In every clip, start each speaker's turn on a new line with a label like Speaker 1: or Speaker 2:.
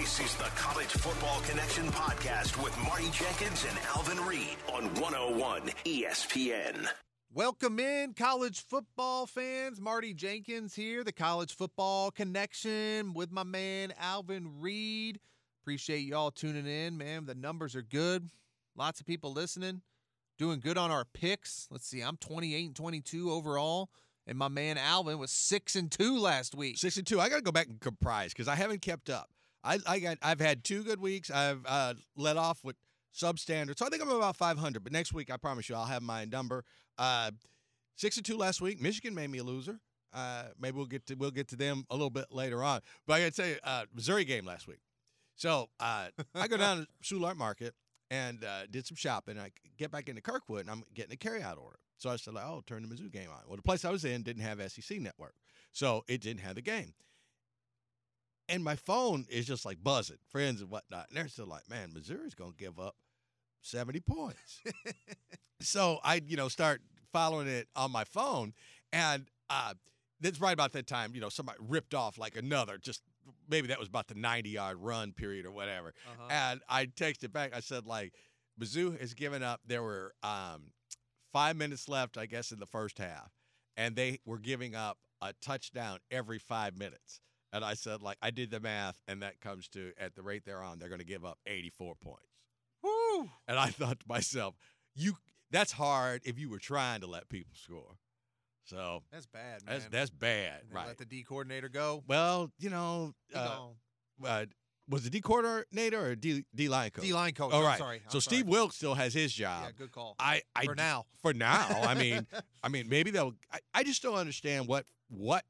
Speaker 1: This is the College Football Connection podcast with Marty Jenkins and Alvin Reed on 101 ESPN.
Speaker 2: Welcome in, college football fans. Marty Jenkins here, the College Football Connection with my man Alvin Reed. Appreciate y'all tuning in, man. The numbers are good. Lots of people listening. Doing good on our picks. Let's see, I'm 28 and 22 overall. And my man Alvin was six and two last week.
Speaker 3: Six and two. I got to go back and comprise because I haven't kept up. I, I got I've had two good weeks. I've uh, let off with substandard, so I think I'm about 500. But next week, I promise you, I'll have my number. Uh, six and two last week. Michigan made me a loser. Uh, maybe we'll get to we'll get to them a little bit later on. But I got to tell you, uh, Missouri game last week. So uh, I go down to Soulard Market and uh, did some shopping. I get back into Kirkwood and I'm getting a carryout order. So I said, like, oh, turn the Mizzou game on. Well, the place I was in didn't have SEC network, so it didn't have the game. And my phone is just like buzzing, friends and whatnot. And they're still like, man, Missouri's going to give up 70 points. so I, you know, start following it on my phone. And uh, it's right about that time, you know, somebody ripped off like another, just maybe that was about the 90 yard run period or whatever.
Speaker 2: Uh-huh.
Speaker 3: And I texted back, I said, like, Mizzou has given up. There were um, five minutes left, I guess, in the first half. And they were giving up a touchdown every five minutes. And I said, like, I did the math, and that comes to at the rate they're on, they're going to give up 84 points.
Speaker 2: Woo!
Speaker 3: And I thought to myself, you that's hard if you were trying to let people score. So
Speaker 2: That's bad, man.
Speaker 3: that's that's bad, right?
Speaker 2: Let the D coordinator go.
Speaker 3: well, you know, uh, uh, was the D coordinator or D D line coach?
Speaker 2: D line coach.
Speaker 3: All
Speaker 2: I'm
Speaker 3: right.
Speaker 2: sorry.
Speaker 3: so
Speaker 2: I'm
Speaker 3: Steve
Speaker 2: sorry.
Speaker 3: Wilks still has his job.
Speaker 2: Yeah, good call.
Speaker 3: I, I
Speaker 2: For now.
Speaker 3: For now, I mean, I mean, maybe they'll. I, I just don't understand what what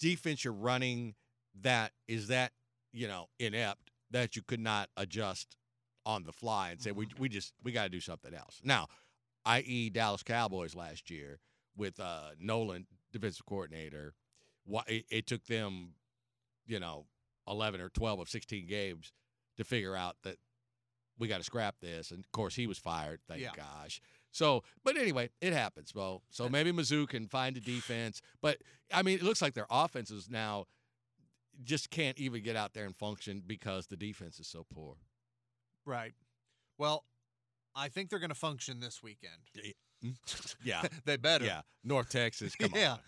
Speaker 3: defense you're running that is that you know inept that you could not adjust on the fly and say we
Speaker 2: Mm-hmm.
Speaker 3: we just we got to do something else now, i.e. Dallas Cowboys last year with uh, Nolan defensive coordinator. Why it, it took them, you know, eleven or twelve of sixteen games to figure out that we got to scrap this. And of course, he was fired. Thank
Speaker 2: Yeah.
Speaker 3: gosh. So, but anyway, it happens, Bo. So maybe Mizzou can find a defense. But I mean, it looks like their offenses now just can't even get out there and function because the defense is so poor.
Speaker 2: Right. Well, I think they're going to function this weekend.
Speaker 3: Yeah. Mm-hmm.
Speaker 2: they better.
Speaker 3: yeah. North Texas. Come
Speaker 2: yeah.
Speaker 3: on.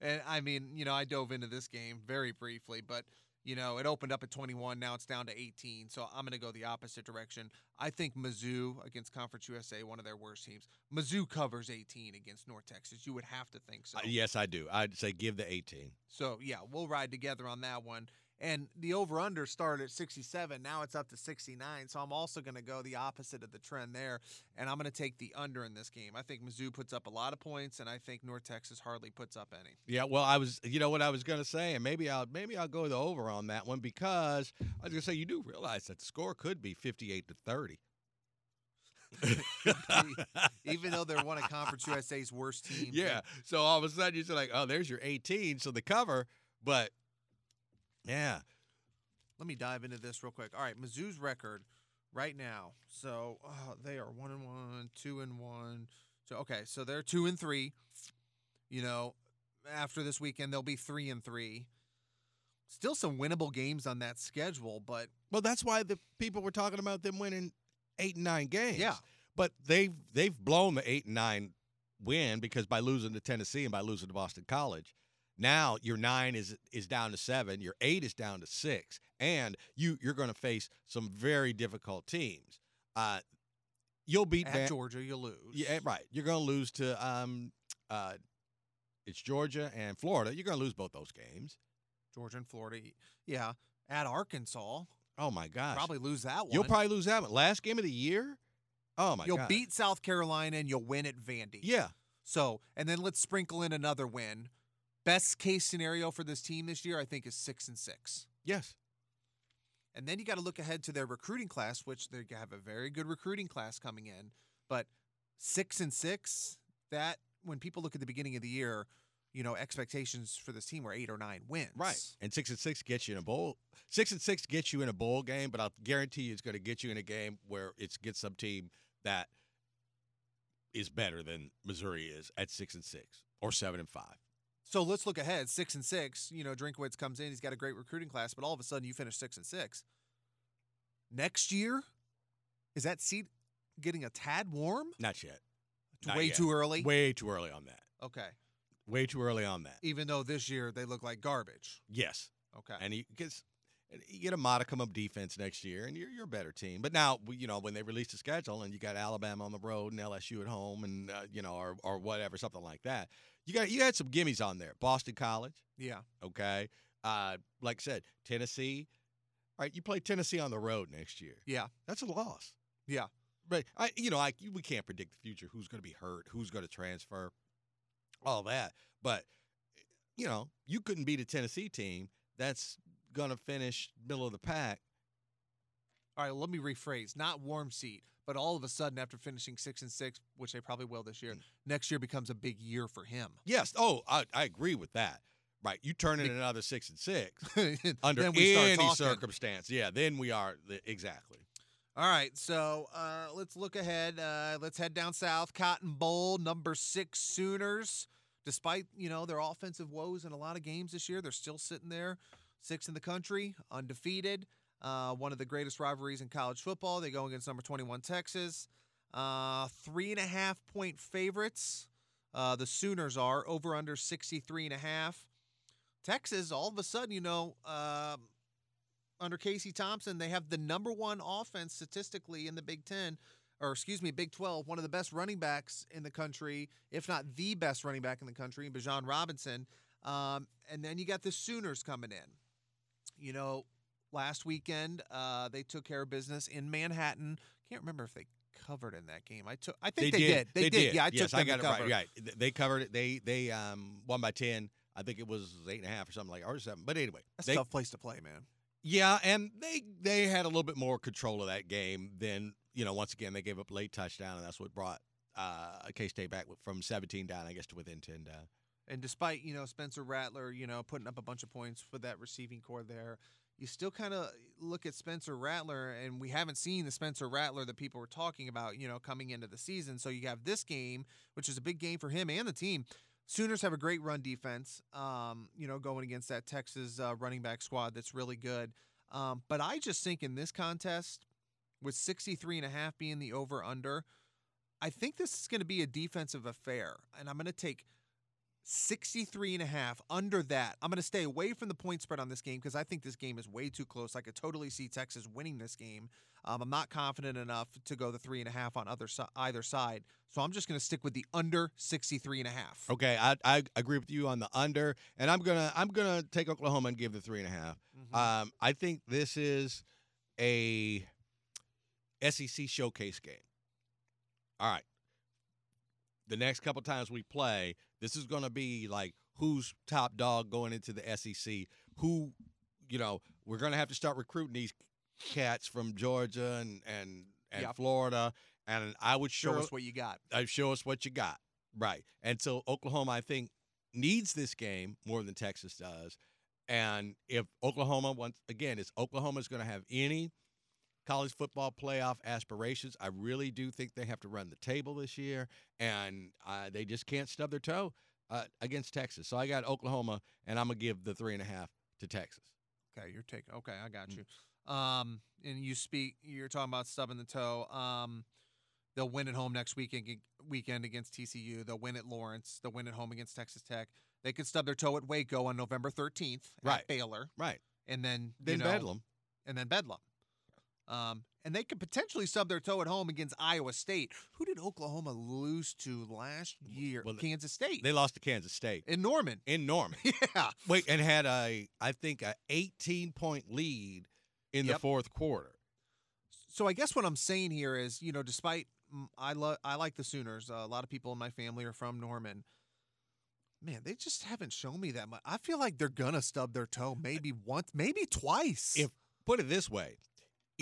Speaker 2: And I mean, you know, I dove into this game very briefly, but you know, it opened up at 21. Now it's down to 18. So I'm going to go the opposite direction. I think Mizzou against Conference USA, one of their worst teams. Mizzou covers 18 against North Texas. You would have to think so.
Speaker 3: Uh, yes, I do. I'd say give the 18.
Speaker 2: So yeah, we'll ride together on that one. And the over under started at 67. Now it's up to 69. So I'm also going to go the opposite of the trend there. And I'm going to take the under in this game. I think Mizzou puts up a lot of points, and I think North Texas hardly puts up any.
Speaker 3: Yeah, well, I was, you know what I was going to say, and maybe I'll maybe I'll go the over on that one because I was going to say you do realize that the score could be fifty-eight to thirty.
Speaker 2: Even though they're one of Conference USA's worst teams.
Speaker 3: yeah, so all of a sudden you're like, oh, there's your eighteen, so the cover, but yeah,
Speaker 2: Let me dive into this real quick. All right, Mizzou's record right now. So uh, they are one and one, two and one. So okay, so they're two and three. You know, after this weekend they'll be three and three. Still some winnable games on that schedule, but
Speaker 3: well, that's why the people were talking about them winning eight and nine games.
Speaker 2: Yeah.
Speaker 3: but they've they've blown the eight and nine win because by losing to Tennessee and by losing to Boston College. Now your nine is is down to seven, your eight is down to six, and you you're going to face some very difficult teams. Uh, you'll beat
Speaker 2: at
Speaker 3: Van-
Speaker 2: Georgia you lose.
Speaker 3: Yeah, right. You're going to lose to um, uh, it's Georgia and Florida. You're going to lose both those games.
Speaker 2: Georgia and Florida. Yeah, at Arkansas,
Speaker 3: Oh my gosh!
Speaker 2: You'll probably lose that one.
Speaker 3: You'll probably lose that one. Last game of the year. Oh my god.
Speaker 2: You'll
Speaker 3: god!
Speaker 2: beat South Carolina and you'll win at Vandy.
Speaker 3: Yeah.
Speaker 2: So, and then let's sprinkle in another win. Best case scenario for this team this year, I think, is six and six.
Speaker 3: Yes.
Speaker 2: And then you got to look ahead to their recruiting class, which they have a very good recruiting class coming in. But six and six, that when people look at the beginning of the year, you know, expectations for this team were eight or nine wins.
Speaker 3: Right. And six and six gets you in a bowl. Six and six gets you in a bowl game, but I'll guarantee you it's going to get you in a game where it's get some team that is better than Missouri is at six and six or seven and five.
Speaker 2: So let's look ahead. Six and six. You know, Drinkwitz comes in. He's got a great recruiting class, but all of a sudden you finish six and six. Next year, is that seat getting a tad warm?
Speaker 3: Not yet. Not
Speaker 2: way
Speaker 3: yet.
Speaker 2: too early.
Speaker 3: Way too early on that.
Speaker 2: Okay.
Speaker 3: Way too early on that.
Speaker 2: Even though this year they look like garbage.
Speaker 3: Yes.
Speaker 2: Okay.
Speaker 3: And he gets you get a modicum of defense next year, and you're you're a better team. But now, you know, when they release the schedule, and you got Alabama on the road and LSU at home, and uh, you know, or or whatever, something like that. You got you had some gimmies on there. Boston College,
Speaker 2: yeah.
Speaker 3: okay. Uh, like I said, Tennessee. All right, you play Tennessee on the road next year.
Speaker 2: Yeah.
Speaker 3: That's a loss.
Speaker 2: Yeah.
Speaker 3: But I, you know, I we can't predict the future. Who's going to be hurt? Who's going to transfer? All that. But you know, you couldn't beat a Tennessee team that's going to finish middle of the pack.
Speaker 2: All right, let me rephrase. Not warm seat, but all of a sudden after finishing six and six, which they probably will this
Speaker 3: Mm.
Speaker 2: year, next year becomes a big year for him.
Speaker 3: Yes. Oh, I, I agree with that. Right. You turn in another six and six under any circumstance. Yeah. Then we are exactly.
Speaker 2: All right, so uh, let's look ahead. Uh, let's head down south. Cotton Bowl, number six Sooners. Despite you know their offensive woes in a lot of games this year, they're still sitting there, six in the country, undefeated. Uh, one of the greatest rivalries in college football. They go against number twenty-one Texas. Uh, three and a half point favorites. Uh, the Sooners are over under 63 and a half. Texas, all of a sudden, you know, um, under Casey Thompson, they have the number one offense statistically in the Big Ten, or excuse me, Big 12, one of the best running backs in the country, if not the best running back in the country, Bijan Robinson. Um, and then you got the Sooners coming in. You know, last weekend uh, they took care of business in Manhattan. Can't remember if they covered in that game. I took. I think they, did. They, did. Yeah, I
Speaker 3: yes,
Speaker 2: took
Speaker 3: I got it right. Right. They covered it. They they um won by ten. I think it was eight and a half or something like or seven. But anyway,
Speaker 2: That's
Speaker 3: they,
Speaker 2: a tough place to play, man.
Speaker 3: Yeah, and they they had a little bit more control of that game than you know. Once again, they gave up a late touchdown, and that's what brought uh, K State back from 17 down, I guess, to within 10 down.
Speaker 2: And despite, you know, Spencer Rattler, you know, putting up a bunch of points for that receiving corps there, you still kind of look at Spencer Rattler, and we haven't seen the Spencer Rattler that people were talking about, you know, coming into the season. So you have this game, which is a big game for him and the team. Sooners have a great run defense, um, you know, going against that Texas uh, running back squad that's really good. Um, but I just think in this contest, with 63 and a half being the over under, I think this is going to be a defensive affair. And I'm going to take 63 and a half under that. I'm going to stay away from the point spread on this game because I think this game is way too close. I could totally see Texas winning this game. Um, I'm not confident enough to go the three and a half on other si- either side. So I'm just going to stick with the under 63 and a half.
Speaker 3: Okay, I, I agree with you on the under, and I'm gonna I'm gonna take Oklahoma and give the three and a half.
Speaker 2: Mhm.
Speaker 3: Um, I think this is a SEC showcase game. All right. The next couple times we play, this is going to be like who's top dog going into the SEC. Who, you know, we're going to have to start recruiting these cats from Georgia and and and
Speaker 2: Yep.
Speaker 3: Florida. And I would
Speaker 2: Show
Speaker 3: show
Speaker 2: us what you got.
Speaker 3: uh, show us what you got. Right. And so Oklahoma, I think, needs this game more than Texas does. And if Oklahoma, once again, is Oklahoma's going to have any college football playoff aspirations, I really do think they have to run the table this year, and uh, they just can't stub their toe uh, against Texas. So I got Oklahoma, and I'm gonna give the three and a half to Texas.
Speaker 2: Okay, you're taking. Okay, I got
Speaker 3: Mm.
Speaker 2: you. Um, and you speak. You're talking about stubbing the toe. Um, they'll win at home next weekend. Weekend against TCU. They'll win at Lawrence. They'll win at home against Texas Tech. They could stub their toe at Waco on November 13th. At
Speaker 3: Right.
Speaker 2: Baylor,
Speaker 3: Right.
Speaker 2: and then
Speaker 3: Then
Speaker 2: know,
Speaker 3: Bedlam.
Speaker 2: and then Bedlam. Um, and they could potentially stub their toe at home against Iowa State. Who did Oklahoma lose to last year?
Speaker 3: Well,
Speaker 2: Kansas State.
Speaker 3: They lost to Kansas State
Speaker 2: in Norman.
Speaker 3: in Norman.
Speaker 2: Yeah.
Speaker 3: Wait, and had a I think a 18 point lead in the fourth quarter.
Speaker 2: So I guess what I'm saying here is, you know, despite I love I like the Sooners. Uh, a lot of people in my family are from Norman. Man, they just haven't shown me that much. I feel like they're gonna stub their toe maybe once, maybe twice.
Speaker 3: If put it this way,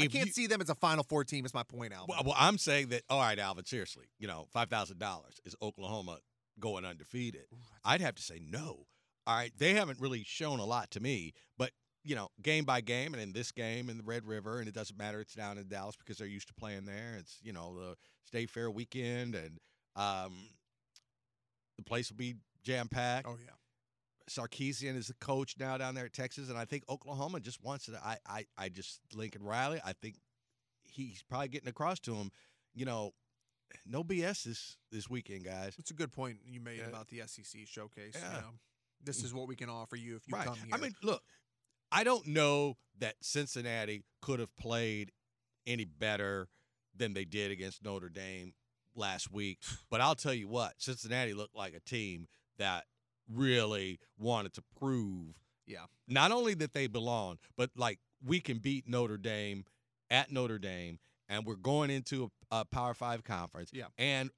Speaker 2: I can't
Speaker 3: you,
Speaker 2: see them as a Final Four team, is my point, Alvin.
Speaker 3: well, well, I'm saying that. All right, Alvin. Seriously, you know, five thousand dollars is Oklahoma going undefeated. I'd have to say no. All right, they haven't really shown a lot to me, but you know, game by game, and in this game in the Red River, and it doesn't matter. It's down in Dallas because they're used to playing there. It's you know the State Fair weekend, and um, the place will be jam packed.
Speaker 2: oh yeah,
Speaker 3: Sarkisian is the coach now down there at Texas, and I think Oklahoma just wants it. I, I, I just Lincoln Riley. I think he's probably getting across to him. You know, no BS this this weekend, guys.
Speaker 2: It's a good point you made
Speaker 3: Yeah.
Speaker 2: about the SEC showcase.
Speaker 3: Yeah.
Speaker 2: You know, this is what we can offer you if you
Speaker 3: right.
Speaker 2: come here.
Speaker 3: I mean, look, I don't know that Cincinnati could have played any better than they did against Notre Dame last week. But I'll tell you what, Cincinnati looked like a team that really wanted to prove
Speaker 2: Yeah.
Speaker 3: not only that they belong, but like we can beat Notre Dame at Notre Dame and we're going into a, a Power 5 conference
Speaker 2: Yeah.
Speaker 3: and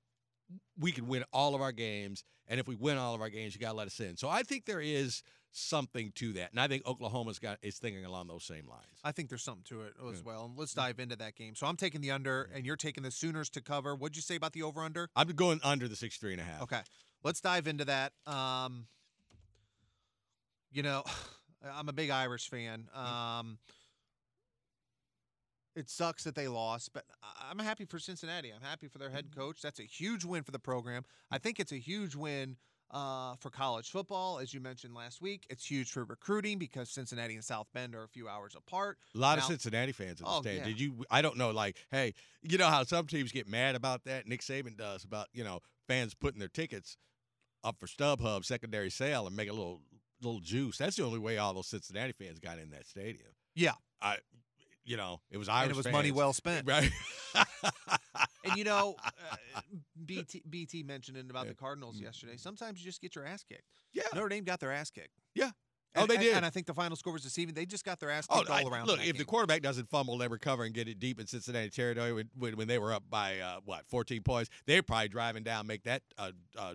Speaker 3: we can win all of our games and if we win all of our games you got to let us in. So I think there is something to that. And I think Oklahoma's got is thinking along those same lines.
Speaker 2: I think there's something to it as
Speaker 3: Yeah.
Speaker 2: well. And let's dive into that game. So I'm taking the under, and you're taking the Sooners to cover. What'd you say about the over under?
Speaker 3: I'm going under the 63 and a half.
Speaker 2: Okay, let's dive into that. Um, you know, I'm a big Irish fan. Um, it sucks that they lost, but I'm happy for Cincinnati. I'm happy for their head coach. That's a huge win for the program. I think it's a huge win uh, for college football, as you mentioned last week. It's huge for recruiting because Cincinnati and South Bend are a few hours apart.
Speaker 3: A lot
Speaker 2: Now-
Speaker 3: of Cincinnati fans in the
Speaker 2: Oh, yeah.
Speaker 3: Did you? I don't know. Like, hey, you know how some teams get mad about that? Nick Saban does about you know fans putting their tickets up for StubHub secondary sale and make a little little juice. That's the only way all those Cincinnati fans got in that stadium.
Speaker 2: Yeah.
Speaker 3: I, you know, it was Irish
Speaker 2: and it was money well spent.
Speaker 3: right.
Speaker 2: And you know, uh, BT BT mentioned it about
Speaker 3: Yeah.
Speaker 2: the Cardinals
Speaker 3: Mm.
Speaker 2: yesterday. Sometimes you just get your ass kicked.
Speaker 3: yeah.
Speaker 2: Notre Dame got their ass kicked.
Speaker 3: Yeah. Oh, they
Speaker 2: and-
Speaker 3: did.
Speaker 2: And I think the final score was deceiving. They just got their ass
Speaker 3: Oh,
Speaker 2: kicked
Speaker 3: I-
Speaker 2: all around.
Speaker 3: look,
Speaker 2: in that
Speaker 3: if the quarterback doesn't fumble, they recover and get it deep in Cincinnati territory when, when, when they were up by uh, what 14 points, they're probably driving down, make that uh, uh,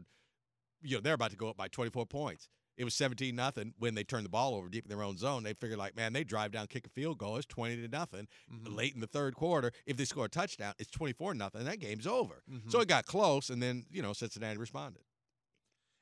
Speaker 3: you know they're about to go up by 24 points. It was 17 nothing when they turned the ball over deep in their own zone. They figured like, man, they drive down, kick a field goal, it's 20 to nothing.
Speaker 2: Mhm.
Speaker 3: Late in the third quarter, if they score a touchdown, it's 24 nothing. That game's over.
Speaker 2: Mhm.
Speaker 3: So it got close, and then you know Cincinnati responded.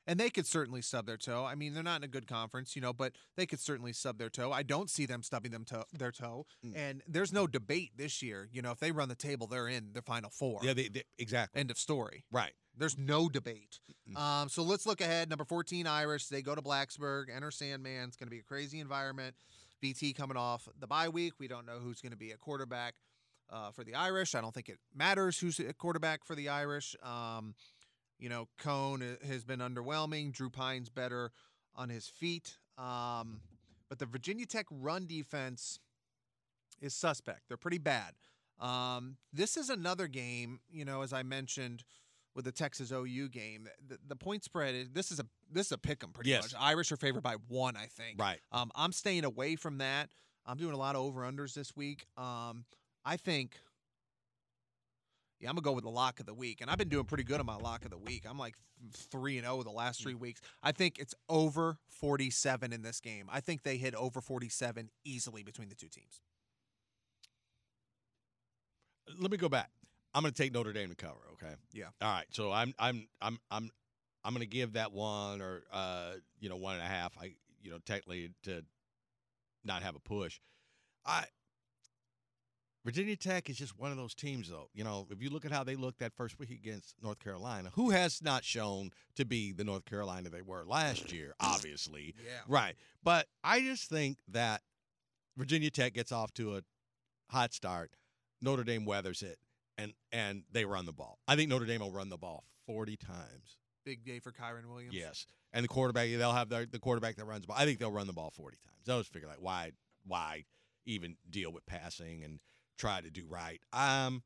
Speaker 2: And they could certainly stub their toe. I mean, they're not in a good conference, you know, but they could certainly stub their toe. I don't see them stubbing them toe, their toe.
Speaker 3: Mm.
Speaker 2: And there's no debate this year. You know, if they run the table, they're in the final four.
Speaker 3: Yeah, they, they, exactly.
Speaker 2: End of story.
Speaker 3: right.
Speaker 2: There's no debate.
Speaker 3: Mm-mm.
Speaker 2: Um, so let's look ahead. Number 14, Irish. They go to Blacksburg, enter Sandman. It's going to be a crazy environment. VT coming off the bye week. We don't know who's going to be a quarterback uh, for the Irish. I don't think it matters who's a quarterback for the Irish. Um, you know, Coan has been underwhelming. Drew Pyne's better on his feet. Um, but the Virginia Tech run defense is suspect. They're pretty bad. Um, this is another game, you know, as I mentioned with the Texas OU game. The, the point spread is this is a this is a pick 'em pretty
Speaker 3: Yes.
Speaker 2: much. Irish are favored by one, I think.
Speaker 3: Right.
Speaker 2: Um, I'm staying away from that. I'm doing a lot of over unders this week. Um, I think, yeah, I'm gonna go with the lock of the week, and I've been doing pretty good on my lock of the week. I'm like three and zero the last three weeks. I think it's over 47 in this game. I think they hit over 47 easily between the two teams.
Speaker 3: let me go back. I'm going to take Notre Dame to cover. Okay.
Speaker 2: Yeah.
Speaker 3: All right. So I'm I'm I'm I'm I'm going to give that one or uh you know one and a half. I you know technically to not have a push. I Virginia Tech is just one of those teams though. You know if you look at how they looked that first week against North Carolina, who has not shown to be the North Carolina they were last year, obviously.
Speaker 2: Yeah.
Speaker 3: Right. But I just think that Virginia Tech gets off to a hot start. Notre Dame weathers it and and they run the ball. I think Notre Dame will run the ball 40 times.
Speaker 2: Big day for Kyren Williams.
Speaker 3: Yes. And the quarterback they'll have their, the quarterback that runs the ball. I think they'll run the ball 40 times. I was figure like why why even deal with passing and try to do right. Um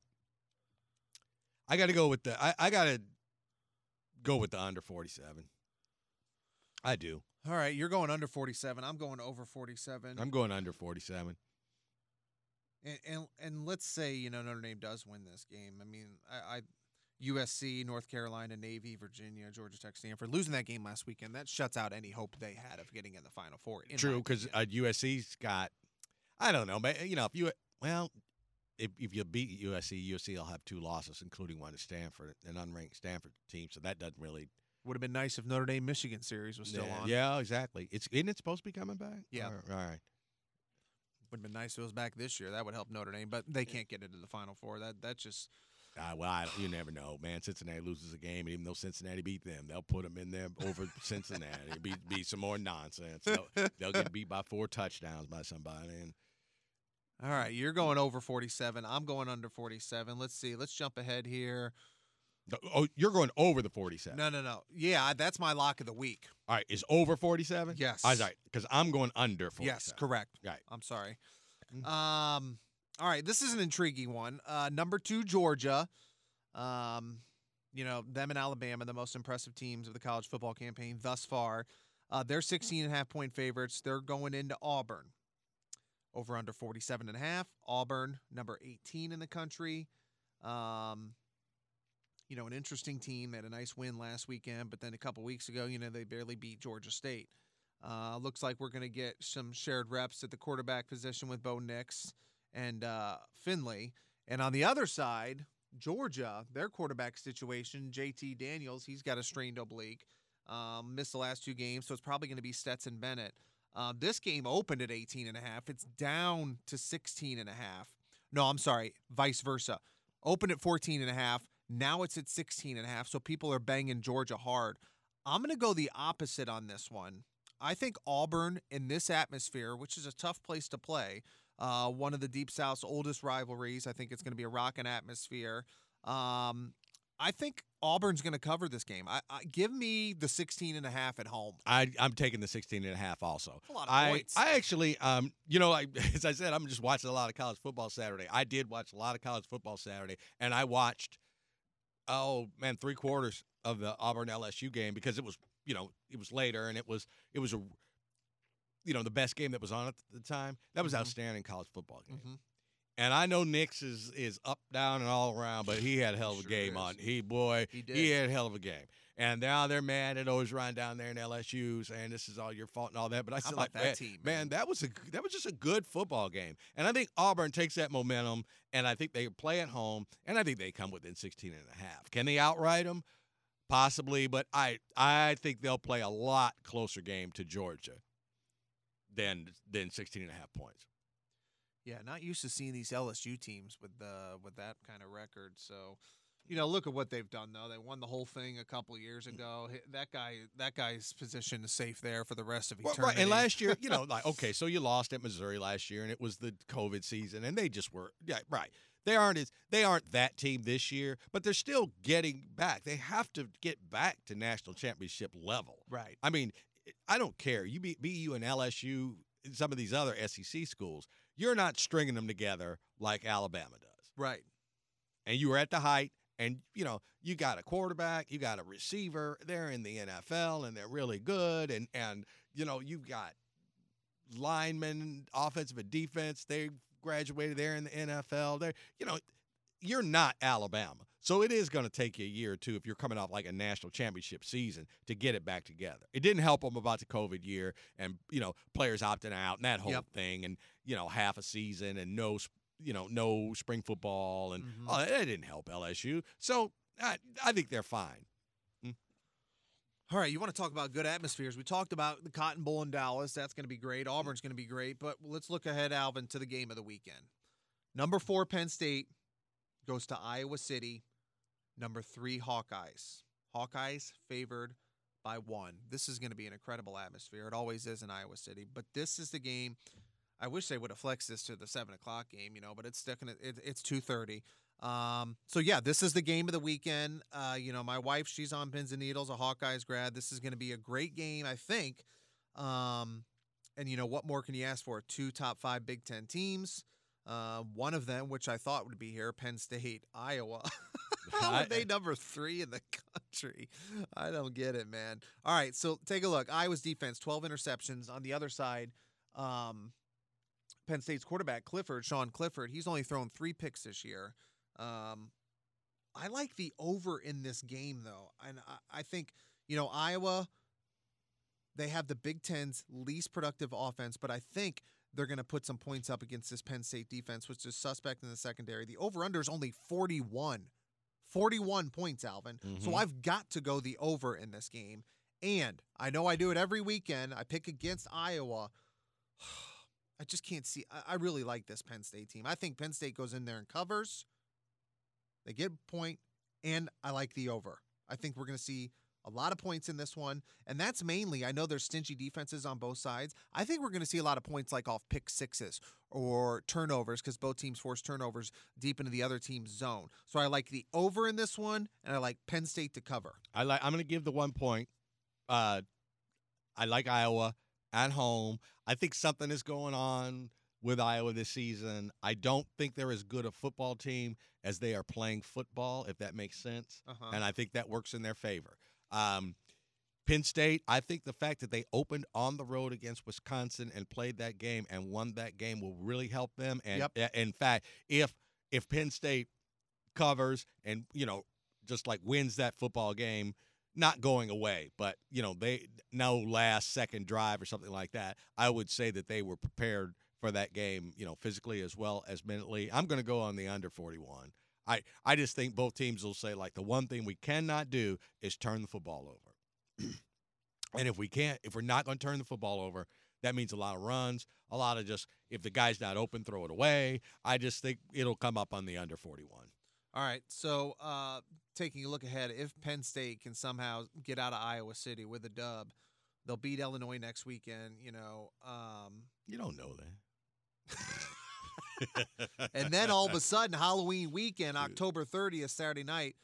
Speaker 3: I got to go with the I, I got to go with the under 47. I do.
Speaker 2: All right, you're going under 47. I'm going over 47.
Speaker 3: I'm going under 47.
Speaker 2: And, and and let's say you know Notre Dame does win this game. I mean, I, I USC, North Carolina, Navy, Virginia, Georgia Tech, Stanford losing that game last weekend that shuts out any hope they had of getting in the Final Four.
Speaker 3: True, because uh, USC's got, I don't know, but you know, if you well, if if you beat USC, USC will have two losses, including one to Stanford, an unranked Stanford team. So that doesn't really.
Speaker 2: would have been nice if Notre Dame Michigan series was still
Speaker 3: yeah,
Speaker 2: on.
Speaker 3: Yeah, exactly. It's isn't it supposed to be coming back?
Speaker 2: Yeah.
Speaker 3: All right. All right.
Speaker 2: would have been nice if it was back this year. That would help Notre Dame, but they can't get into the Final Four. That that's just
Speaker 3: Uh, well, I, you never know, man. Cincinnati loses a game, and even though Cincinnati beat them, they'll put them in there over Cincinnati. It'll be, be some more nonsense. They'll, they'll get beat by four touchdowns by somebody. And
Speaker 2: All right, you're going over 47. I'm going under 47. Let's see. Let's jump ahead here.
Speaker 3: oh, you're going over the 47.
Speaker 2: No, no, no. Yeah, that's my lock of the week.
Speaker 3: All right, is over 47?
Speaker 2: Yes.
Speaker 3: All right, because I'm going under 47.
Speaker 2: Yes, correct.
Speaker 3: Right.
Speaker 2: I'm sorry.
Speaker 3: Mm.
Speaker 2: Um, all right, this is an intriguing one. Uh, number two, Georgia. Um, you know, them and Alabama, the most impressive teams of the college football campaign thus far. Uh, they're 16 and a half point favorites. They're going into Auburn. Over under 47 and a half. Auburn, number 18 in the country. Um, you know, an interesting team. They had a nice win last weekend, but then a couple weeks ago, you know, they barely beat Georgia State. Uh, looks like we're going to get some shared reps at the quarterback position with Bo Nix and uh, Finley. And on the other side, Georgia, their quarterback situation, JT Daniels, he's got a strained oblique, um, missed the last two games, so it's probably going to be Stetson Bennett. Uh, this game opened at 18 and a half. It's down to 16 and a half. No, I'm sorry, vice versa. Opened at 14 and a half. Now it's at 16 and a half. So people are banging Georgia hard. I'm going to go the opposite on this one. I think Auburn in this atmosphere, which is a tough place to play, uh, one of the Deep South's oldest rivalries. I think it's going to be a rocking atmosphere. Um, I think Auburn's going to cover this game. I, I give me the 16 and a half at home.
Speaker 3: I, I'm taking the 16 and a half also.
Speaker 2: A lot of
Speaker 3: I,
Speaker 2: points.
Speaker 3: I actually, um, you know, I, as I said, I'm just watching a lot of college football Saturday. I did watch a lot of college football Saturday, and I watched, oh man, three quarters of the Auburn LSU game because it was, you know, it was later and it was, it was a, you know, the best game that was on at the time. That was
Speaker 2: Mhm.
Speaker 3: outstanding college football game.
Speaker 2: Mhm.
Speaker 3: And I know Nix is is up, down, and all around, but he had a hell of a
Speaker 2: Sure
Speaker 3: game
Speaker 2: is.
Speaker 3: on. He boy,
Speaker 2: He did.
Speaker 3: he had a hell of a game. And now they're mad at always running down there in LSU saying this is all your fault and all that. But I said, like,
Speaker 2: that
Speaker 3: man,
Speaker 2: team,
Speaker 3: man,
Speaker 2: man?
Speaker 3: that was a that was just a good football game. And I think Auburn takes that momentum, and I think they play at home, and I think they come within 16 and a half. Can they outright them? Possibly, but I I think they'll play a lot closer game to Georgia than than 16 and a half points.
Speaker 2: Yeah, not used to seeing these LSU teams with the with that kind of record. So, you know, look at what they've done though. They won the whole thing a couple years mm. ago. That guy, that guy's position is safe there for the rest of
Speaker 3: Well,
Speaker 2: eternity.
Speaker 3: right. And last year, you know, like okay, so you lost at Missouri last year, and it was the COVID season, and they just were yeah, right. They aren't as they aren't that team this year, but they're still getting back. They have to get back to national championship level.
Speaker 2: right.
Speaker 3: I mean, I don't care. You be BU and LSU, and some of these other SEC schools, you're not stringing them together like Alabama does.
Speaker 2: Right.
Speaker 3: And you were at the height, and you know you got a quarterback, you got a receiver. They're in the NFL, and they're really good. And and you know you've got linemen, offensive and defense. They graduated there in the NFL. They're you know, you're not Alabama. So it is going to take you a year or two if you're coming off like a national championship season to get it back together. It didn't help them about the COVID year and you know players opting out and that whole
Speaker 2: Yep.
Speaker 3: thing and you know half a season and no you know no spring football and
Speaker 2: Mhm.
Speaker 3: oh, that didn't help LSU. So I, I think they're fine.
Speaker 2: All right, you want to talk about good atmospheres? We talked about the Cotton Bowl in Dallas. That's going to be great. Auburn's going to be great. But let's look ahead, Alvin, to the game of the weekend. Number four, Penn State goes to Iowa City. Number three, Hawkeyes. Hawkeyes favored by one. This is going to be an incredible atmosphere. It always is in Iowa City. But this is the game. I wish they would have flexed this to the seven o'clock game, you know, but it's sticking. It, it's two thirty. Um, so yeah, this is the game of the weekend. Uh, you know, my wife, she's on pins and needles, a Hawkeyes grad. This is going to be a great game, I think. Um, and you know, what more can you ask for? Two top five Big Ten teams. Uh, one of them, which I thought would be here, Penn State, Iowa. How are they number three in the country? I don't get it, man. All right, so take a look. Iowa's defense, 12 interceptions. On the other side, um, Penn State's quarterback, Clifford, Sean Clifford, he's only thrown three picks this year. Um, I like the over in this game, though. And I, I think, you know, Iowa, they have the Big Ten's least productive offense, but I think they're going to put some points up against this Penn State defense, which is suspect in the secondary. The over under is only 41. 41 points, Alvin. So
Speaker 3: Mhm.
Speaker 2: I've got to go the over in this game. And I know I do it every weekend. I pick against Iowa. I just can't see. I, I really like this Penn State team. I think Penn State goes in there and covers. They get a point, and I like the over. I think we're going to see a lot of points in this one, and that's mainly. I know there's stingy defenses on both sides. I think we're going to see a lot of points like off pick sixes or turnovers because both teams force turnovers deep into the other team's zone. So I like the over in this one, and I like Penn State to cover.
Speaker 3: I like. I'm going to give the one point. Uh, I like Iowa at home. I think something is going on with Iowa this season. I don't think they're as good a football team as they are playing football, if that makes sense.
Speaker 2: Uh-huh.
Speaker 3: And I think that works in their favor. Um, Penn State, I think the fact that they opened on the road against Wisconsin and played that game and won that game will really help them. And
Speaker 2: Yep.
Speaker 3: in fact, if if Penn State covers and you know just like wins that football game, not going away, but you know they no last second drive or something like that, I would say that they were prepared for that game, you know, physically as well as mentally. I'm going to go on the under 41. I I just think both teams will say like the one thing we cannot do is turn the football over. and if we can't, if we're not going to turn the football over, that means a lot of runs, a lot of just if the guy's not open, throw it away. I just think it'll come up on the under 41.
Speaker 2: All right. So, uh, taking a look ahead, if Penn State can somehow get out of Iowa City with a dub, they'll beat Illinois next weekend. You know, um,
Speaker 3: You don't know that.
Speaker 2: and then all of a sudden, Halloween weekend, October 30th, Saturday night.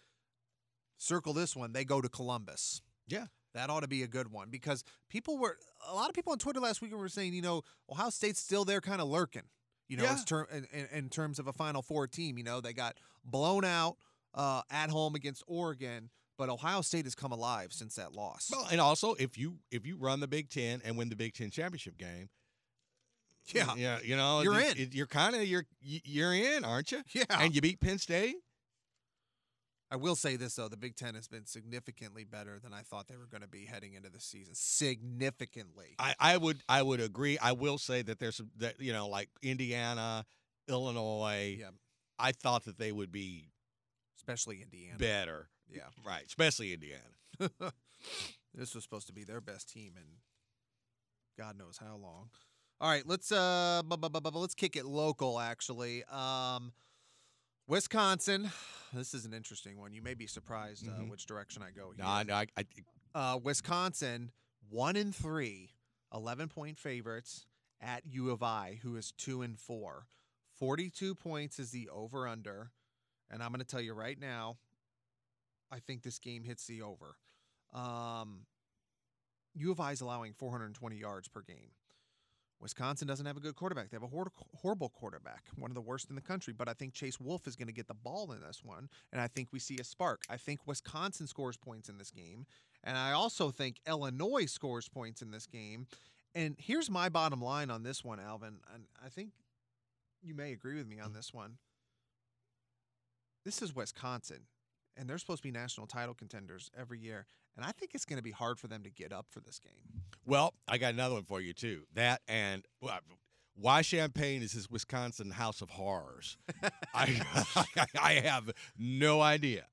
Speaker 2: Circle this one. They go to Columbus.
Speaker 3: Yeah.
Speaker 2: That ought to be a good one because people were a lot of people on Twitter last week were saying, you know, Ohio State's still there, kind of lurking. You know,
Speaker 3: Yeah.
Speaker 2: ter- in, in, in terms of a Final Four team. You know, they got blown out uh, at home against Oregon, but Ohio State has come alive since that loss.
Speaker 3: Well, and also if you if you run the Big Ten and win the Big Ten championship game,
Speaker 2: yeah,
Speaker 3: yeah, you know,
Speaker 2: You're
Speaker 3: it-
Speaker 2: in.
Speaker 3: it- you're kind of you're you're in, aren't you?
Speaker 2: yeah.
Speaker 3: And you beat Penn State.
Speaker 2: I will say this though: the Big Ten has been significantly better than I thought they were going to be heading into the season. Significantly.
Speaker 3: I, I would I would agree. I will say that there's some that you know like Indiana, Illinois.
Speaker 2: yeah,
Speaker 3: I thought that they would be
Speaker 2: especially Indiana.
Speaker 3: better.
Speaker 2: Yeah.
Speaker 3: Right, especially Indiana.
Speaker 2: this was supposed to be their best team in God knows how long. All right, let's uh bu- bu- bu- bu- let's kick it local actually. Um Wisconsin. This is an interesting one. You may be surprised uh,
Speaker 3: Mhm.
Speaker 2: which direction I go here.
Speaker 3: No, I, I, I
Speaker 2: uh, Wisconsin, one and three, 11 point favorites at U of I, who is two and four. 42 points is the over under. And I'm going to tell you right now, I think this game hits the over. Um, U of I is allowing 420 yards per game. Wisconsin doesn't have a good quarterback. They have a hor- horrible quarterback, one of the worst in the country. But I think Chase Wolf is going to get the ball in this one, and I think we see a spark. I think Wisconsin scores points in this game, and I also think Illinois scores points in this game. And here's my bottom line on this one, Alvin, and I think you may agree with me on this one. This is Wisconsin, and they're supposed to be national title contenders every year, and I think it's going to be hard for them to get up for this game.
Speaker 3: well, I got another one for you too. That and well, why Champaign is this Wisconsin house of horrors. I I have no idea.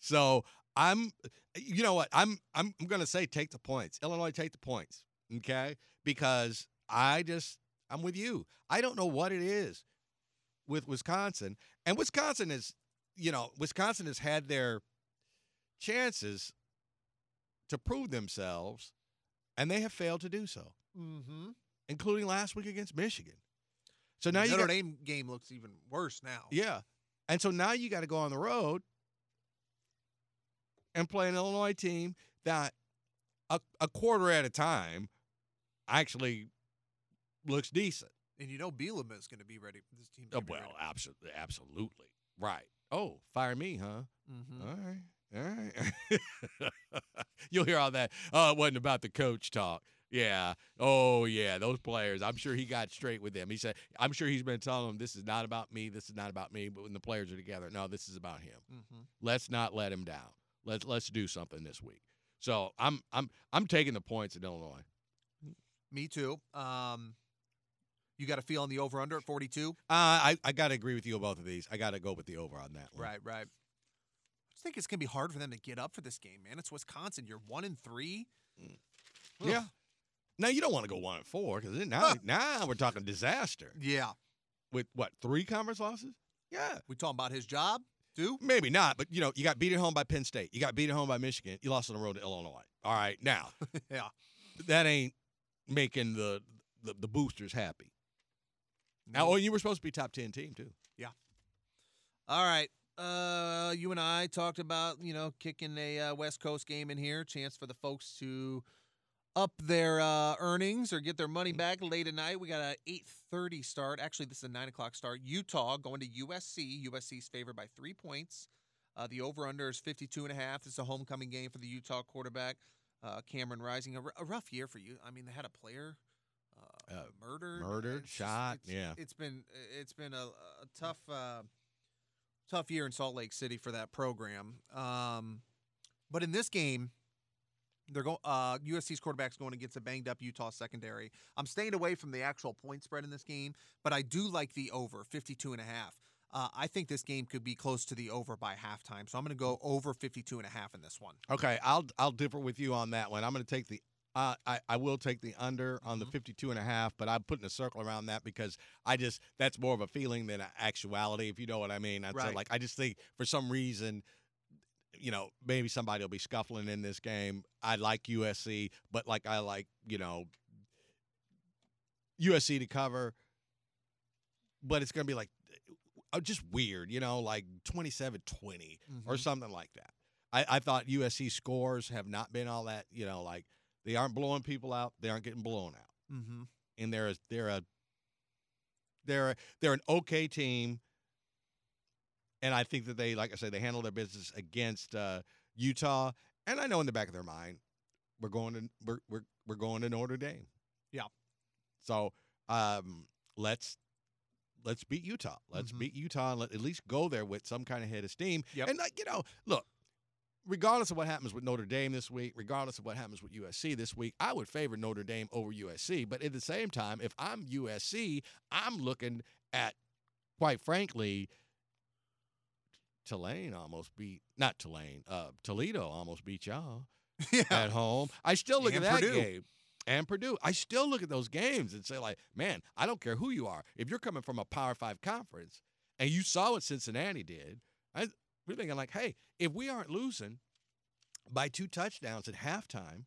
Speaker 3: So I'm, you know what? I'm I'm I'm gonna say take the points. Illinois, take the points. Okay, because I just I'm with you. I don't know what it is with Wisconsin, and Wisconsin is, you know, Wisconsin has had their chances to prove themselves, and they have failed to do so,
Speaker 2: Mm-hmm.
Speaker 3: including last week against Michigan. So now you
Speaker 2: Notre
Speaker 3: got,
Speaker 2: Dame game looks even worse now.
Speaker 3: yeah. And so now you got to go on the road and play an Illinois team that a, a quarter at a time actually looks decent.
Speaker 2: And you know Bielema is going to be ready. For this team.
Speaker 3: Oh, well,
Speaker 2: ready.
Speaker 3: absolutely, absolutely. Right. Oh, fire me, huh?
Speaker 2: Mhm.
Speaker 3: All right. All right. You'll hear all that. Oh, it wasn't about the coach talk. Yeah. Oh, yeah. Those players. I'm sure he got straight with them. He said, I'm sure he's been telling them this is not about me. This is not about me. But when the players are together, no, this is about him.
Speaker 2: Mhm.
Speaker 3: Let's not let him down. Let's let's do something this week. So I'm I'm I'm taking the points in Illinois.
Speaker 2: Me too. Um, you got a feel on the over under at 42?
Speaker 3: Uh, I I got to agree with you on both of these. I got to go with the over on that one.
Speaker 2: Right, right. I just think it's going to be hard for them to get up for this game, man. It's Wisconsin. You're one and three. Ugh.
Speaker 3: Yeah. Now you don't want to go one and four because now
Speaker 2: Huh.
Speaker 3: now we're talking disaster
Speaker 2: Yeah.
Speaker 3: with what three conference losses. Yeah.
Speaker 2: We talking about his job? Do
Speaker 3: Maybe not, but you know, you got beat at home by Penn State. You got beat at home by Michigan. You lost on the road to Illinois. All right, now
Speaker 2: yeah.
Speaker 3: that ain't making the the, the boosters happy. Now, oh, you were supposed to be top ten team too. Yeah.
Speaker 2: All right. Uh, you and I talked about you know kicking a uh, West Coast game in here, chance for the folks to up their uh, earnings or get their money back late at night. We got a eight thirty start. Actually, this is a nine o'clock start. Utah going to USC. USC's favored by three points. Uh, the over under is 52 and a half. This is a homecoming game for the Utah quarterback, uh, Cameron Rising. A, r- a rough year for you. I mean, they had a player uh, murdered,
Speaker 3: murdered,
Speaker 2: It's just-
Speaker 3: shot,
Speaker 2: it's-
Speaker 3: yeah.
Speaker 2: it's been it's been a, a tough uh, tough year in Salt Lake City for that program. Um, but in this game, they're going. Uh, USC's quarterback's going against a banged up Utah secondary. I'm staying away from the actual point spread in this game, but I do like the over 52 and a half. Uh, I think this game could be close to the over by halftime, so I'm going to go over 52 and a half in this one.
Speaker 3: Okay, I'll I'll differ with you on that one. I'm going to take the uh, I, I will take the under on the
Speaker 2: Mhm.
Speaker 3: 52 and a half, but I'm putting a circle around that because I just that's more of a feeling than an actuality, if you know what I mean. I'd say like I just think for some reason, you know, maybe somebody will be scuffling in this game. I like USC, but like I like you know USC to cover, but it's going to be like uh, just weird, you know, like 27-20 or
Speaker 2: Mhm.
Speaker 3: something like that. I, I thought USC scores have not been all that, you know, like they aren't blowing people out, they aren't getting blown out,
Speaker 2: Mm-hmm.
Speaker 3: and they're a, they're a they're a, they're an okay team, and I think that they, like I said, they handle their business against uh, Utah, and I know in the back of their mind, we're going to we're we're we're going to Notre Dame.
Speaker 2: Yeah.
Speaker 3: So um, let's let's beat Utah. Let's
Speaker 2: Mhm.
Speaker 3: beat Utah and let, at least go there with some kind of head of steam.
Speaker 2: Yep.
Speaker 3: And like you know, look, regardless of what happens with Notre Dame this week, regardless of what happens with USC this week, I would favor Notre Dame over USC. But at the same time, if I'm USC, I'm looking at, quite frankly, Tulane almost beat not Tulane, uh, Toledo almost beat y'all
Speaker 2: yeah.
Speaker 3: at home. I still look
Speaker 2: And
Speaker 3: at that
Speaker 2: Purdue.
Speaker 3: game. And Purdue. I still look at those games and say, like, man, I don't care who you are. If you're coming from a Power Five conference and you saw what Cincinnati did, I, we're thinking, like, hey, if we aren't losing by two touchdowns at halftime,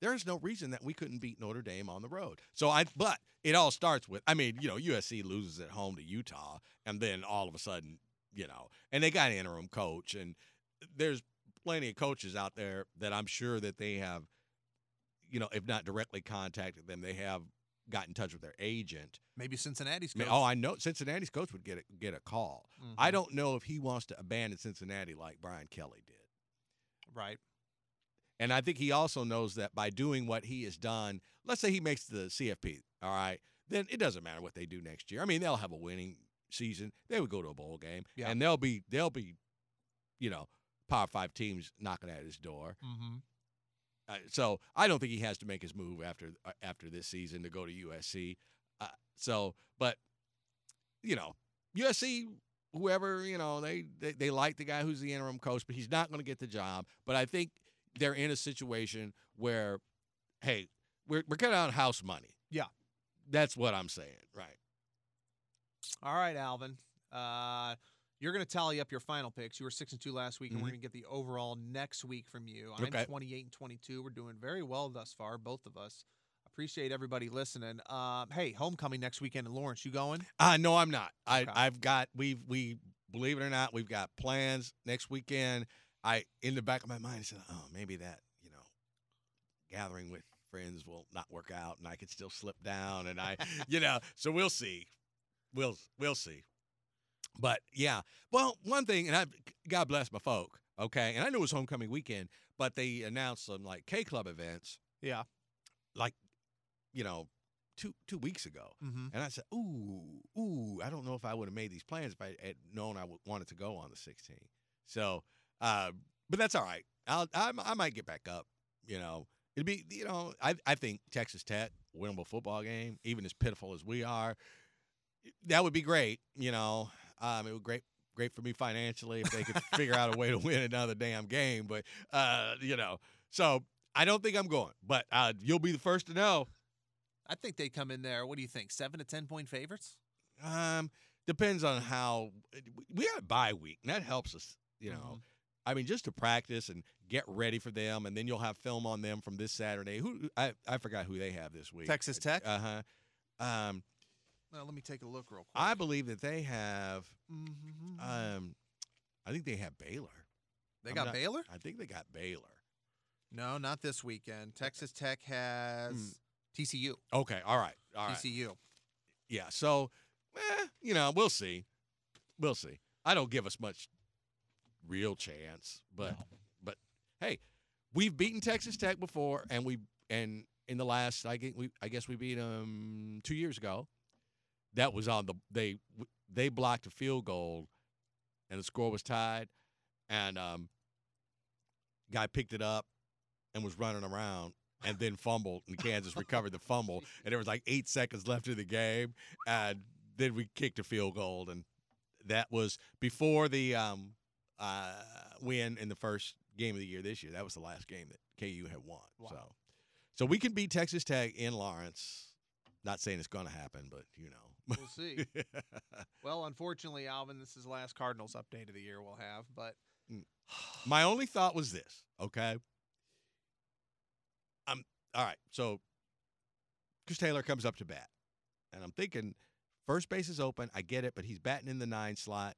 Speaker 3: there's no reason that we couldn't beat Notre Dame on the road. So I, but it all starts with, I mean, you know, USC loses at home to Utah, and then all of a sudden, you know, and they got an interim coach, and there's plenty of coaches out there that I'm sure that they have, you know, if not directly contacted them, they have got in touch with their agent.
Speaker 2: Maybe Cincinnati's.
Speaker 3: I
Speaker 2: coach.
Speaker 3: oh, I know Cincinnati's coach would get a, get a call. I
Speaker 2: Mhm.
Speaker 3: don't know if he wants to abandon Cincinnati like Brian Kelly did.
Speaker 2: Right.
Speaker 3: And I think he also knows that by doing what he has done, let's say he makes the CFP, all right, then it doesn't matter what they do next year. I mean, they'll have a winning season. They would go to a bowl game,
Speaker 2: Yeah.
Speaker 3: and they'll be they'll be, you know, Power Five teams knocking at his door.
Speaker 2: Mm-hmm.
Speaker 3: Uh, so I don't think he has to make his move after uh, after this season to go to USC. Uh, so, but you know, USC, whoever you know, they, they they like the guy who's the interim coach, but he's not going to get the job. But I think they're in a situation where, hey, we're we're cutting out house money.
Speaker 2: Yeah.
Speaker 3: that's what I'm saying. Right.
Speaker 2: All right, Alvin. Uh, you're going to tally up your final picks. You were six and two last week, and we're
Speaker 3: Mhm.
Speaker 2: going to get the overall next week from you. I'm
Speaker 3: Okay.
Speaker 2: 28 and 22. We're doing very well thus far, both of us. Appreciate everybody listening. Um, hey, homecoming next weekend in Lawrence. You going?
Speaker 3: Uh no, I'm not. I
Speaker 2: Okay.
Speaker 3: I've got we've we believe it or not, we've got plans next weekend. I in the back of my mind I said, oh, maybe that you know gathering with friends will not work out, and I could still slip down, and I you know. So we'll see. We'll we'll see. But yeah, well, one thing, and I God bless my folk. Okay, and I knew it was homecoming weekend, but they announced some like K Club events,
Speaker 2: Yeah.
Speaker 3: like you know, two two weeks ago.
Speaker 2: Mm-hmm.
Speaker 3: And I said, ooh, ooh, I don't know if I would have made these plans if I had known I wanted to go on the 16th. So, uh, but that's all right. I'll, I, I might get back up. You know, it'd be, you know, I, I think Texas Tech, winnable football game, even as pitiful as we are, that would be great. You know, um, it would great, great for me financially if they could figure out a way to win another damn game. But, uh, you know, so I don't think I'm going, but uh, you'll be the first to know.
Speaker 2: I think they come in there. What do you think? Seven to ten point favorites?
Speaker 3: Um, depends on how we got a bye week, and that helps us. You know,
Speaker 2: Mhm.
Speaker 3: I mean, just to practice and get ready for them, and then you'll have film on them from this Saturday. Who I I forgot who they have this week.
Speaker 2: Texas Tech?
Speaker 3: Uh huh. Um,
Speaker 2: Well, let me take a look real quick.
Speaker 3: I believe that they have.
Speaker 2: Mhm.
Speaker 3: Um, I think they have Baylor.
Speaker 2: they
Speaker 3: I'm
Speaker 2: got
Speaker 3: not-
Speaker 2: Baylor?
Speaker 3: I think they got Baylor.
Speaker 2: No, not this weekend. Texas Tech has
Speaker 3: Mm.
Speaker 2: TCU.
Speaker 3: Okay. All right. All right.
Speaker 2: TCU.
Speaker 3: Yeah. So, eh, you know, we'll see. We'll see. I don't give us much real chance, but but hey, we've beaten Texas Tech before, and we and in the last I guess we I guess we beat them two years ago. That was on the they they blocked a field goal, and the score was tied, and um, guy picked it up and was running around. And then fumbled, and Kansas recovered the fumble, and there was like eight seconds left in the game, and then we kicked a field goal, and that was before the um, uh, win in the first game of the year this year. That was the last game that KU had won.
Speaker 2: Wow.
Speaker 3: So, so we can beat Texas Tech in Lawrence. Not saying it's going to happen, but you know.
Speaker 2: We'll see. well, unfortunately, Alvin, this is the last Cardinals update of the year we'll have. But mm.
Speaker 3: My only thought was this, okay? I'm all right. So Chris Taylor comes up to bat. And I'm thinking first base is open. I get it, but he's batting in the nine slot.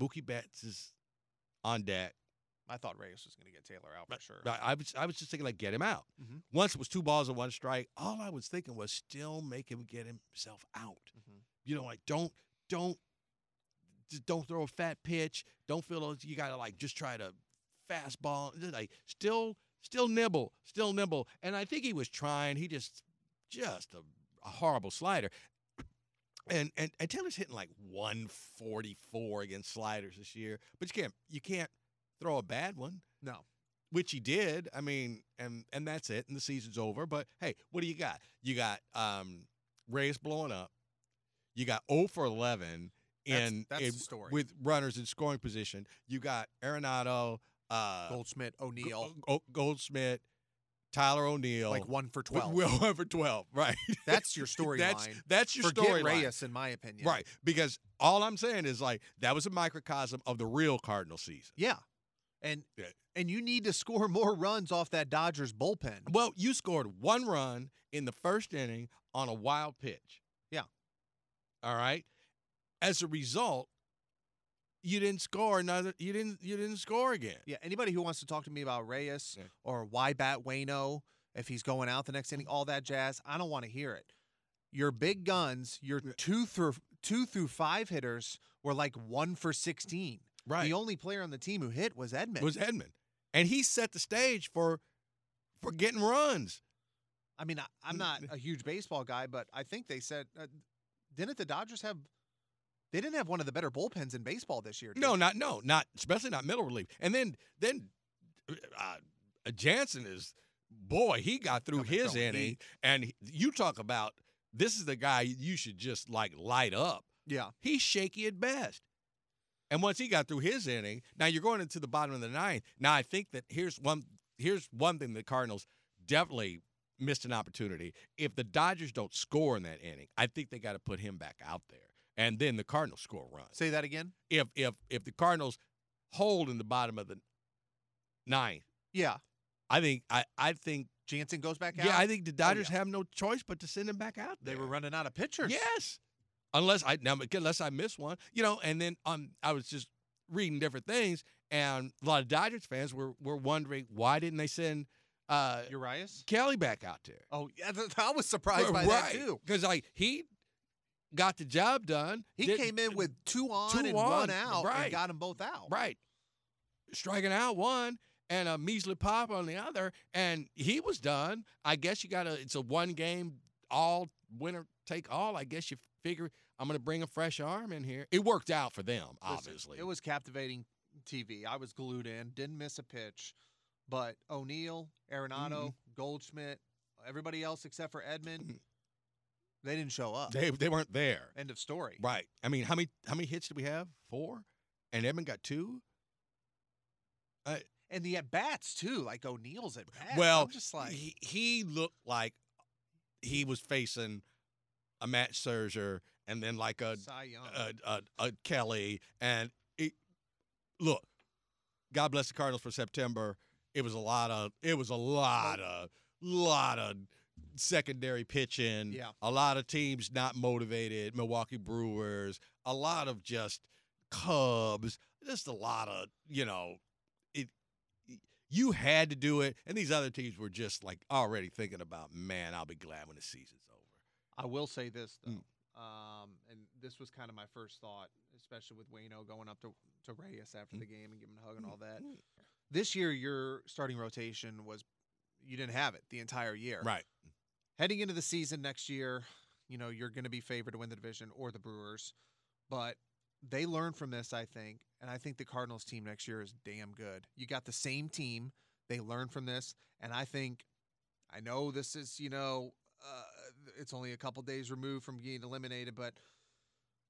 Speaker 3: Mookie Betts is on deck.
Speaker 2: I thought Reyes was going to get Taylor out for sure.
Speaker 3: I, I was I was just thinking like get him out.
Speaker 2: Mhm.
Speaker 3: Once it was two balls and one strike. All I was thinking was still make him get himself out.
Speaker 2: Mhm.
Speaker 3: You know, like don't don't just don't throw a fat pitch. Don't feel like you gotta like just try to fastball. Just, Like still still nibble, still nibble. And I think he was trying. He just just a, a horrible slider. And, and and Taylor's hitting like 144 against sliders this year, but you can't you can't throw a bad one
Speaker 2: No.
Speaker 3: which he did. I mean, and and that's it, and the season's over. But hey, what do you got? You got um Reyes blowing up. You got 0 for 11
Speaker 2: That's-
Speaker 3: in,
Speaker 2: that's
Speaker 3: in-
Speaker 2: story.
Speaker 3: with runners in scoring position. You got Arenado, uh,
Speaker 2: Goldschmidt, O'Neill,
Speaker 3: Go- Go- Goldschmidt, Tyler O'Neill,
Speaker 2: like one for 12.
Speaker 3: Will one for 12, right?
Speaker 2: That's your
Speaker 3: that's
Speaker 2: storyline.
Speaker 3: that's your
Speaker 2: Forget
Speaker 3: storyline.
Speaker 2: Reyes, in my opinion.
Speaker 3: Right, because all I'm saying is like that was a microcosm of the real Cardinal season.
Speaker 2: Yeah. And
Speaker 3: Yeah.
Speaker 2: and you need to score more runs off that Dodgers bullpen.
Speaker 3: Well, you scored one run in the first inning on a wild pitch.
Speaker 2: Yeah.
Speaker 3: All right. As a result, you didn't score another. You didn't. You didn't score again.
Speaker 2: Yeah, anybody who wants to talk to me about Reyes
Speaker 3: Yeah.
Speaker 2: or why bat Waino if he's going out the next inning, all that jazz, I don't want to hear it. Your big guns, your two through two through five hitters were like one for sixteen.
Speaker 3: Right.
Speaker 2: The only player on the team who hit was Edman.
Speaker 3: was Edman, and he set the stage for for getting runs.
Speaker 2: I mean, I, I'm not a huge baseball guy, but I think they said uh, didn't the Dodgers have? They didn't have one of the better bullpens in baseball this year.
Speaker 3: No,
Speaker 2: they?
Speaker 3: not no, not especially not middle relief. And then then uh, Jansen is boy, he got through
Speaker 2: Coming
Speaker 3: his inning, and you talk about this is the guy you should just like light up.
Speaker 2: Yeah,
Speaker 3: He's shaky at best. And once he got through his inning, now you're going into the bottom of the ninth. Now I think that here's one here's one thing the Cardinals definitely missed an opportunity. If the Dodgers don't score in that inning, I think they got to put him back out there. And then the Cardinals score runs.
Speaker 2: say that again.
Speaker 3: If if if the Cardinals hold in the bottom of the ninth,
Speaker 2: Yeah,
Speaker 3: I think I I think
Speaker 2: Jansen goes back out.
Speaker 3: yeah, I think the oh, Dodgers
Speaker 2: yeah.
Speaker 3: have no choice but to send him back out There.
Speaker 2: they were running out of pitchers.
Speaker 3: Yes. Unless I now unless I miss one, you know, and then um I was just reading different things and a lot of Dodgers fans were were wondering why didn't they send uh
Speaker 2: Urias.
Speaker 3: Kelly back out there?
Speaker 2: Oh, yeah, I was surprised by that too.
Speaker 3: Because like he got the job done.
Speaker 2: He
Speaker 3: did-
Speaker 2: came in with two on
Speaker 3: two
Speaker 2: and
Speaker 3: on,
Speaker 2: one out
Speaker 3: right.
Speaker 2: and got them both out.
Speaker 3: right. Striking out one and a measly pop on the other, and he was done. I guess you got to. It's a one game all winner take all. I guess you figure I'm going to bring a fresh arm in here. It worked out for them,
Speaker 2: Listen,
Speaker 3: obviously.
Speaker 2: it was captivating TV. I was glued in, didn't miss a pitch. But O'Neill, Arenado,
Speaker 3: Mm-hmm.
Speaker 2: Goldschmidt, everybody else except for Edman,
Speaker 3: Mhm.
Speaker 2: they didn't show up.
Speaker 3: They they weren't there.
Speaker 2: End of story.
Speaker 3: Right. I mean, how many how many hits did we have? Four, and Edman got two.
Speaker 2: And the at bats too, like O'Neill's at bats.
Speaker 3: well,
Speaker 2: I'm just like
Speaker 3: he, he looked like he was facing a Max Scherzer and then like a a, a, a Kelly and it, look, God bless the Cardinals for September. It was a lot of it was a lot of lot of secondary pitching.
Speaker 2: Yeah.
Speaker 3: A lot of teams not motivated. Milwaukee Brewers. A lot of just Cubs. Just a lot of you know it. You had to do it, and these other teams were just like already thinking about, man, I'll be glad when the season's over.
Speaker 2: I will say this though,
Speaker 3: Mm.
Speaker 2: um, and this was kind of my first thought, especially with Waino going up to to Reyes after
Speaker 3: Mm.
Speaker 2: the game and giving him a hug and all that. This year, your starting rotation was you didn't have it the entire year.
Speaker 3: Right.
Speaker 2: Heading into the season next year, you know you're going to be favored to win the division or the Brewers, but they learn from this, I think, and I think the Cardinals team next year is damn good. You got the same team. They learn from this, and I think I know this is you know uh, it's only a couple days removed from being eliminated, but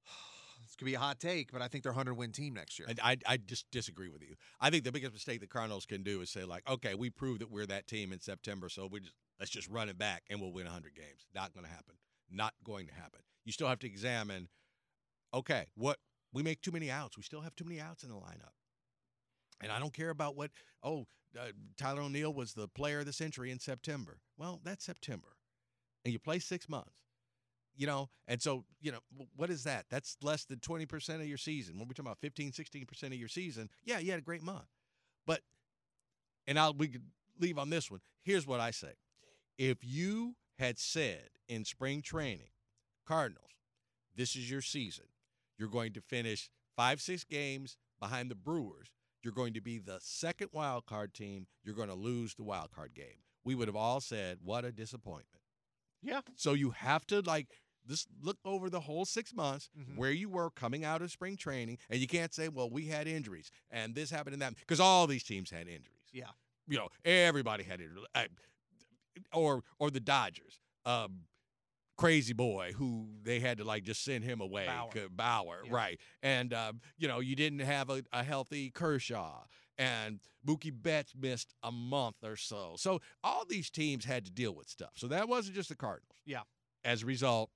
Speaker 2: this could be a hot take. But I think they're a hundred win team next year.
Speaker 3: I, I, I just disagree with you. I think the biggest mistake the Cardinals can do is say like, okay, we proved that we're that team in September, so we just let's just run it back and we'll win 100 games. Not going to happen. Not going to happen. You still have to examine. Okay, what we make too many outs. We still have too many outs in the lineup. And I don't care about what. Oh, uh, Tyler O'Neill was the player of the century in September. Well, that's September, and you play six months you know and so you know what is that? That's less than 20% of your season. When we're talking about 15 16% of your season yeah you had a great month. But and i'll we could leave on this one. Here's what i say. If you had said in spring training cardinals this is your season. You're going to finish five six games behind the brewers. You're going to be the second wild card team. You're going to lose the wild card game. We would have all said what a disappointment
Speaker 2: yeah,
Speaker 3: so you have to like just look over the whole six months
Speaker 2: Mhm.
Speaker 3: where you were coming out of spring training, and you can't say, "Well, we had injuries and this happened and that," because all these teams had injuries.
Speaker 2: Yeah.
Speaker 3: you know, everybody had injuries, or or the Dodgers, um, crazy boy who they had to like just send him away,
Speaker 2: Bauer.
Speaker 3: Bauer,
Speaker 2: Yeah.
Speaker 3: right? And um, you know, you didn't have a, a healthy Kershaw. And Mookie Betts missed a month or so. So all these teams had to deal with stuff. So that wasn't just the Cardinals.
Speaker 2: Yeah.
Speaker 3: As a result,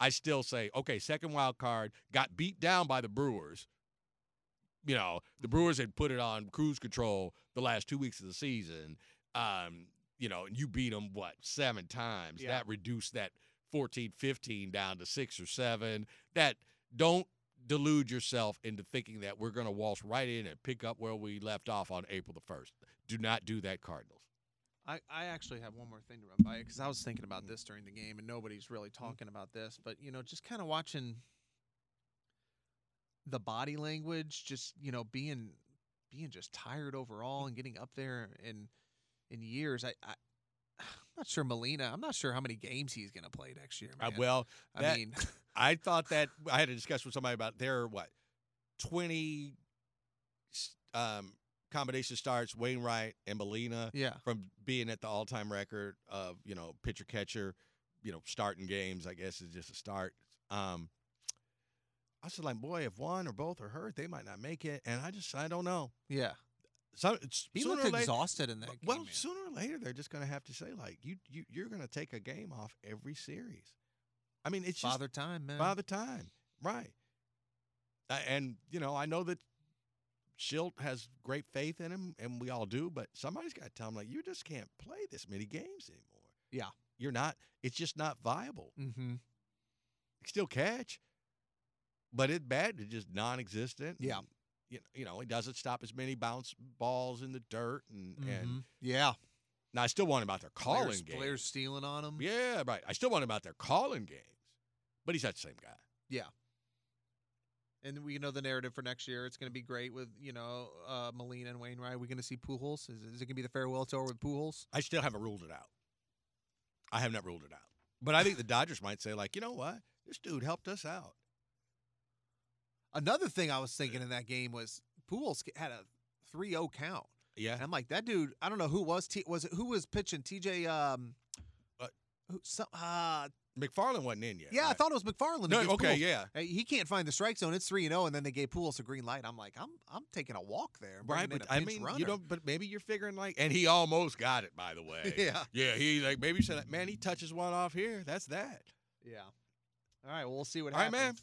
Speaker 3: I still say, okay, second wild card got beat down by the Brewers. You know, the Brewers had put it on cruise control the last two weeks of the season. Um, you know, and you beat them, what, seven times.
Speaker 2: Yeah.
Speaker 3: That reduced that 14 15 down to six or seven. That don't delude yourself into thinking that we're going to waltz right in and pick up where we left off on April the 1st. Do not do that, Cardinals.
Speaker 2: I, I actually have one more thing to run by because I was thinking about mm-hmm. this during the game and nobody's really mm-hmm. talking about this, but you know, just kind of watching the body language, just you know, being being just tired overall and getting up there in in years. I, I not sure Molina. I'm not sure how many games he's going to play next year.
Speaker 3: Uh, well,
Speaker 2: I
Speaker 3: that-
Speaker 2: mean,
Speaker 3: I thought that I had a discussion with somebody about their what twenty um, combination starts Wainwright and Molina
Speaker 2: yeah,
Speaker 3: from being at the all time record of you know pitcher catcher, you know starting games. I guess is just a start. Um, I was like, boy, if one or both are hurt, they might not make it, and I just I don't know.
Speaker 2: yeah.
Speaker 3: So it's
Speaker 2: He looked
Speaker 3: later,
Speaker 2: exhausted in that game.
Speaker 3: well, sooner or later, they're just going to have to say like you you you're going to take a game off every series. I mean, it's just
Speaker 2: father time, man.
Speaker 3: by the time, right? And you know, I know that Shildt has great faith in him, and we all do. But somebody's got to tell him like, you just can't play this many games anymore.
Speaker 2: Yeah.
Speaker 3: you're not. It's just not viable.
Speaker 2: mm-hmm.
Speaker 3: Still catch, but it's bad. It's just non-existent.
Speaker 2: Yeah.
Speaker 3: and, You know, you know, he doesn't stop as many bounce balls in the dirt, and and
Speaker 2: Mhm. yeah,
Speaker 3: now I still want him out there calling
Speaker 2: players,
Speaker 3: games.
Speaker 2: players stealing on him.
Speaker 3: Yeah, right. I still want him out there calling games, but he's that same guy. Yeah.
Speaker 2: And we know the narrative for next year. It's going to be great with you know uh, Molina and Wainwright. We're we going to see Pujols? Is, is it going to be the farewell tour with Pujols?
Speaker 3: I still haven't ruled it out. I have not ruled it out. But I think the Dodgers might say, like, you know what? This dude helped us out.
Speaker 2: Another thing I was thinking in that game was Pujols had a 3-0 count,
Speaker 3: Yeah.
Speaker 2: and I'm like, that dude. I don't know who was T, was it who was pitching T.J. Um,
Speaker 3: Uh,
Speaker 2: who, some, uh,
Speaker 3: McFarland wasn't in yet.
Speaker 2: yeah, I thought it was McFarland.
Speaker 3: No, okay,
Speaker 2: Pujols.
Speaker 3: yeah.
Speaker 2: Hey, he can't find the strike zone. It's three and zero, and then they gave Pujols a green light. I'm like, I'm I'm taking a walk there.
Speaker 3: Right, but I mean,
Speaker 2: runner.
Speaker 3: you know, but maybe you're figuring like, and he almost got it, by the way.
Speaker 2: yeah,
Speaker 3: Yeah, he like maybe you said, man, he touches one off here. That's that.
Speaker 2: yeah. All right, well, we'll see what
Speaker 3: All right,
Speaker 2: happens.
Speaker 3: man.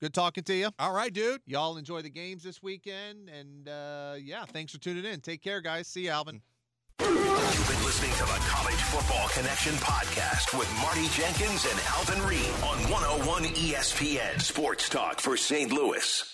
Speaker 2: Good talking to you.
Speaker 3: All right, dude.
Speaker 2: Y'all enjoy the games this weekend. And uh, yeah, thanks for tuning in. Take care, guys. See you, Alvin.
Speaker 1: You've been listening to the College Football Connection podcast with Marty Jenkins and Alvin Reed on 101 ESPN Sports Talk for St. Louis.